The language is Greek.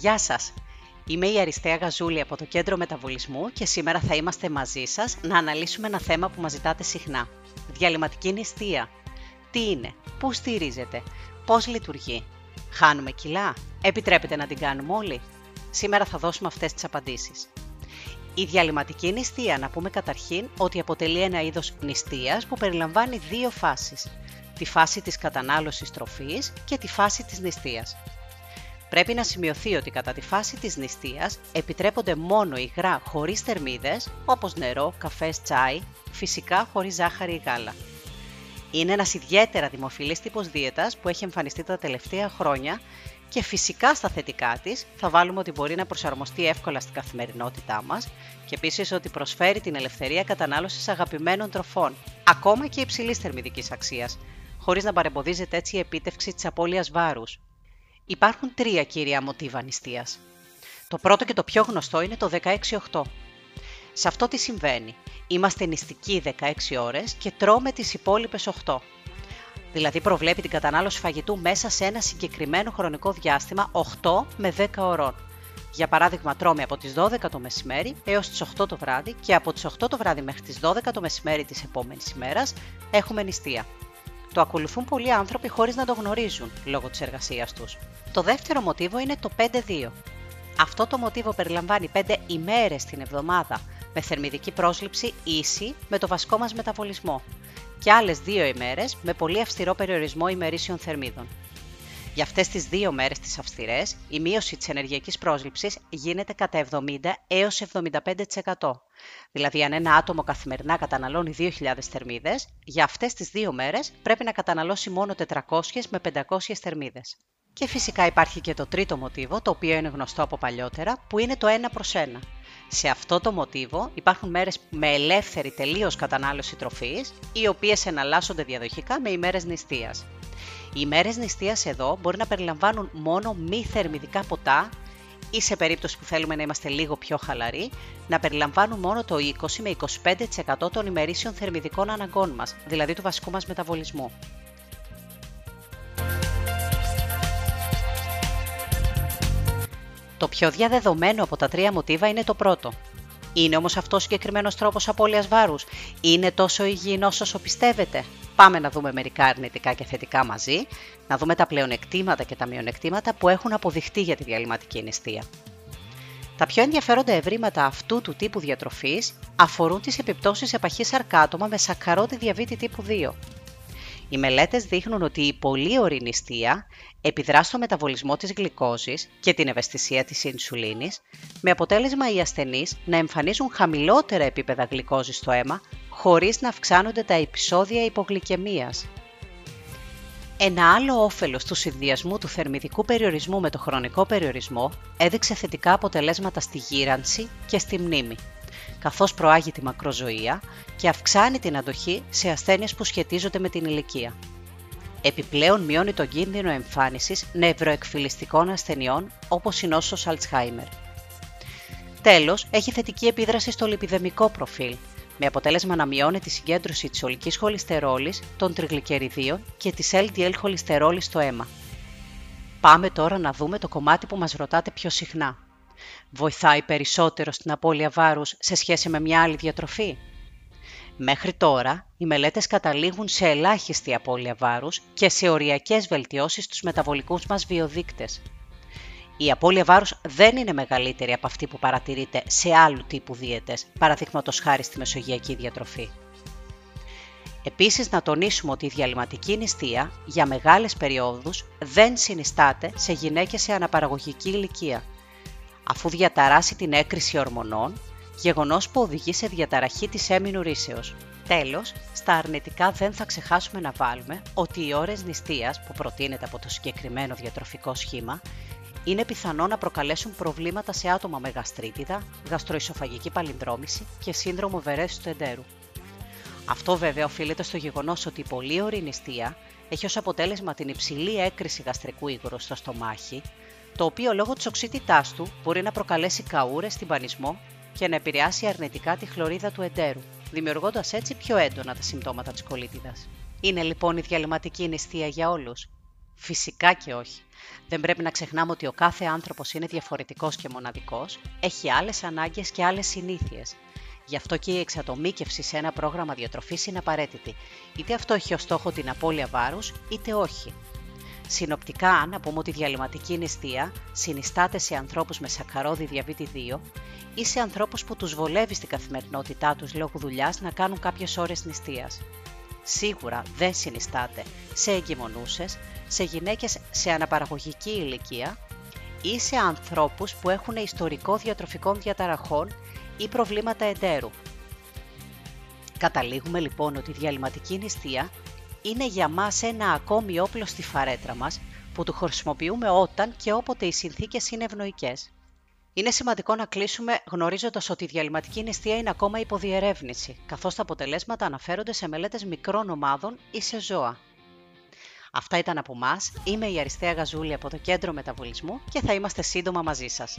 Γεια σας! Είμαι η Αριστεία Γαζούλη από το Κέντρο Μεταβολισμού και σήμερα θα είμαστε μαζί σας να αναλύσουμε ένα θέμα που μας ζητάτε συχνά. Διαλυματική νηστεία. Τι είναι, πού στηρίζεται, πώς λειτουργεί, χάνουμε κιλά, επιτρέπεται να την κάνουμε όλοι. Σήμερα θα δώσουμε αυτές τις απαντήσεις. Η διαλυματική νηστεία, να πούμε καταρχήν ότι αποτελεί ένα είδος νηστείας που περιλαμβάνει δύο φάσεις. Τη φάση της κατανάλωσης τροφής και τη φάση της νηστείας. Πρέπει να σημειωθεί ότι κατά τη φάση της νηστείας επιτρέπονται μόνο υγρά χωρίς θερμίδες, όπως νερό, καφές, τσάι, φυσικά χωρίς ζάχαρη ή γάλα. Είναι ένας ιδιαίτερα δημοφιλής τύπος δίαιτας που έχει εμφανιστεί τα τελευταία χρόνια και φυσικά στα θετικά της θα βάλουμε ότι μπορεί να προσαρμοστεί εύκολα στην καθημερινότητά μας και επίσης ότι προσφέρει την ελευθερία κατανάλωσης αγαπημένων τροφών, ακόμα και υψηλής θερμιδικής αξίας, χωρίς να παρεμποδίζεται έτσι η επίτευξη της απώλειας βάρους. Υπάρχουν τρία κύρια μοτίβα νηστείας. Το πρώτο και το πιο γνωστό είναι το 16-8. Σε αυτό τι συμβαίνει; Είμαστε νηστικοί 16 ώρες και τρώμε τις υπόλοιπες 8. Δηλαδή προβλέπει την κατανάλωση φαγητού μέσα σε ένα συγκεκριμένο χρονικό διάστημα 8 με 10 ώρων. Για παράδειγμα, τρώμε από τις 12 το μεσημέρι έως τις 8 το βράδυ και από τις 8 το βράδυ μέχρι τις 12 το μεσημέρι της επόμενης ημέρας έχουμε νηστεία. Το ακολουθούν πολλοί άνθρωποι χωρίς να το γνωρίζουν λόγω της εργασίας τους. Το δεύτερο μοτίβο είναι το 5-2. Αυτό το μοτίβο περιλαμβάνει 5 ημέρες την εβδομάδα με θερμιδική πρόσληψη ίση με το βασικό μας μεταβολισμό και άλλες δύο ημέρες με πολύ αυστηρό περιορισμό ημερήσιων θερμίδων. Για αυτές τις δύο μέρες τις αυστηρές, η μείωση της ενεργειακής πρόσληψης γίνεται κατά 70 έως 75%. Δηλαδή, αν ένα άτομο καθημερινά καταναλώνει 2.000 θερμίδες, για αυτές τις δύο μέρες πρέπει να καταναλώσει μόνο 400 με 500 θερμίδες. Και φυσικά υπάρχει και το τρίτο μοτίβο, το οποίο είναι γνωστό από παλιότερα, που είναι το 1 προς 1. Σε αυτό το μοτίβο υπάρχουν μέρες με ελεύθερη τελείως κατανάλωση τροφής, οι οποίες εναλλάσσονται διαδοχικά με ημέρες νηστείας. Οι ημέρες νηστείας εδώ μπορεί να περιλαμβάνουν μόνο μη θερμιδικά ποτά ή σε περίπτωση που θέλουμε να είμαστε λίγο πιο χαλαροί, να περιλαμβάνουν μόνο το 20 με 25% των ημερήσιων θερμιδικών αναγκών μας, δηλαδή του βασικού μας μεταβολισμού. Το πιο διαδεδομένο από τα τρία μοτίβα είναι το πρώτο. Είναι όμως αυτός ο συγκεκριμένος τρόπος απώλειας βάρους; Είναι τόσο υγιεινός όσο πιστεύετε; Πάμε να δούμε μερικά αρνητικά και θετικά μαζί, να δούμε τα πλεονεκτήματα και τα μειονεκτήματα που έχουν αποδειχτεί για τη διαλυματική νηστεία. Τα πιο ενδιαφέροντα ευρήματα αυτού του τύπου διατροφής αφορούν τις επιπτώσεις επαχής αρκάτομα με σακαρώτη διαβήτη τύπου 2. Οι μελέτες δείχνουν ότι η πολύ ωρή νηστεία επιδρά στο μεταβολισμό της γλυκόζης και την ευαισθησία της ινσουλίνης, με αποτέλεσμα οι ασθενείς να εμφανίζουν χαμηλότερα επίπεδα γλυκόζης στο αίμα, χωρίς να αυξάνονται τα επεισόδια υπογλυκαιμίας. Ένα άλλο όφελος του συνδυασμού του θερμιδικού περιορισμού με το χρονικό περιορισμό έδειξε θετικά αποτελέσματα στη γύρανση και στη μνήμη, καθώς προάγει τη μακροζωία και αυξάνει την αντοχή σε ασθένειες που σχετίζονται με την ηλικία. Επιπλέον μειώνει τον κίνδυνο εμφάνισης νευροεκφυλιστικών ασθενειών όπως η νόσος Αλτσχάιμερ. Τέλος, έχει θετική επίδραση στο λιπιδεμικό προφίλ, με αποτέλεσμα να μειώνει τη συγκέντρωση της ολικής χολυστερόλης, των τριγλικεριδίων και της LDL χολυστερόλης στο αίμα. Πάμε τώρα να δούμε το κομμάτι που μας ρωτάτε πιο συχνά. Βοηθάει περισσότερο στην απώλεια βάρους σε σχέση με μια άλλη διατροφή; Μέχρι τώρα, οι μελέτες καταλήγουν σε ελάχιστη απώλεια βάρους και σε οριακές βελτιώσεις στους μεταβολικούς μας βιοδείκτες. Η απώλεια βάρους δεν είναι μεγαλύτερη από αυτή που παρατηρείται σε άλλου τύπου δίαιτες, παραδείγματος χάρη στη μεσογειακή διατροφή. Επίσης να τονίσουμε ότι η διαλυματική νηστεία για μεγάλες περιόδους δεν συνιστάται σε γυναίκες σε αναπαραγωγική ηλικία, αφού διαταράσει την έκρηση ορμονών γεγονός που οδηγεί σε διαταραχή της έμεινου ρήσεως. Τέλος, στα αρνητικά δεν θα ξεχάσουμε να βάλουμε ότι οι ώρες νηστείας που προτείνεται από το συγκεκριμένο διατροφικό σχήμα είναι πιθανό να προκαλέσουν προβλήματα σε άτομα με γαστρίτιδα, γαστροϊσοφαγική παλινδρόμηση και σύνδρομο βερέσου του εντέρου. Αυτό βέβαια οφείλεται στο γεγονός ότι η πολύ ωρή νηστεία έχει ως αποτέλεσμα την υψηλή έκρηση γαστρικού υγρού στο στομάχι, το οποίο λόγω της οξύτητάς του μπορεί να προκαλέσει καούρες, τυμπανισμό και να επηρεάσει αρνητικά τη χλωρίδα του εντέρου, δημιουργώντας έτσι πιο έντονα τα συμπτώματα της κολίτιδα. Είναι λοιπόν η διαλυματική νηστεία για όλους; Φυσικά και όχι. Δεν πρέπει να ξεχνάμε ότι ο κάθε άνθρωπος είναι διαφορετικός και μοναδικός, έχει άλλες ανάγκες και άλλες συνήθειες. Γι' αυτό και η εξατομίκευση σε ένα πρόγραμμα διατροφής είναι απαραίτητη, είτε αυτό έχει ως στόχο την απώλεια βάρους, είτε όχι. Συνοπτικά, να πούμε ότι η διαλυματική νηστεία συνιστάται σε ανθρώπους με σακαρόδι διαβήτη 2 ή σε ανθρώπους που τους βολεύει στην καθημερινότητά τους λόγω δουλειάς να κάνουν κάποιες ώρες νηστείας. Σίγουρα δεν συνιστάται σε εγκυμονούσες, σε γυναίκες σε αναπαραγωγική ηλικία ή σε ανθρώπους που έχουν ιστορικό διατροφικών διαταραχών ή προβλήματα εντέρου. Καταλήγουμε λοιπόν ότι η διαλυματική νηστεία είναι για μας ένα ακόμη όπλο στη φαρέτρα μας που το χρησιμοποιούμε όταν και όποτε οι συνθήκες είναι ευνοϊκές. Είναι σημαντικό να κλείσουμε γνωρίζοντας ότι η διαλυματική νηστεία είναι ακόμα υποδιερεύνηση, καθώς τα αποτελέσματα αναφέρονται σε μελέτες μικρών ομάδων ή σε ζώα. Αυτά ήταν από εμά. Είμαι η Αριστεία Γαζούλη από το Κέντρο Μεταβολισμού και θα είμαστε σύντομα μαζί σας.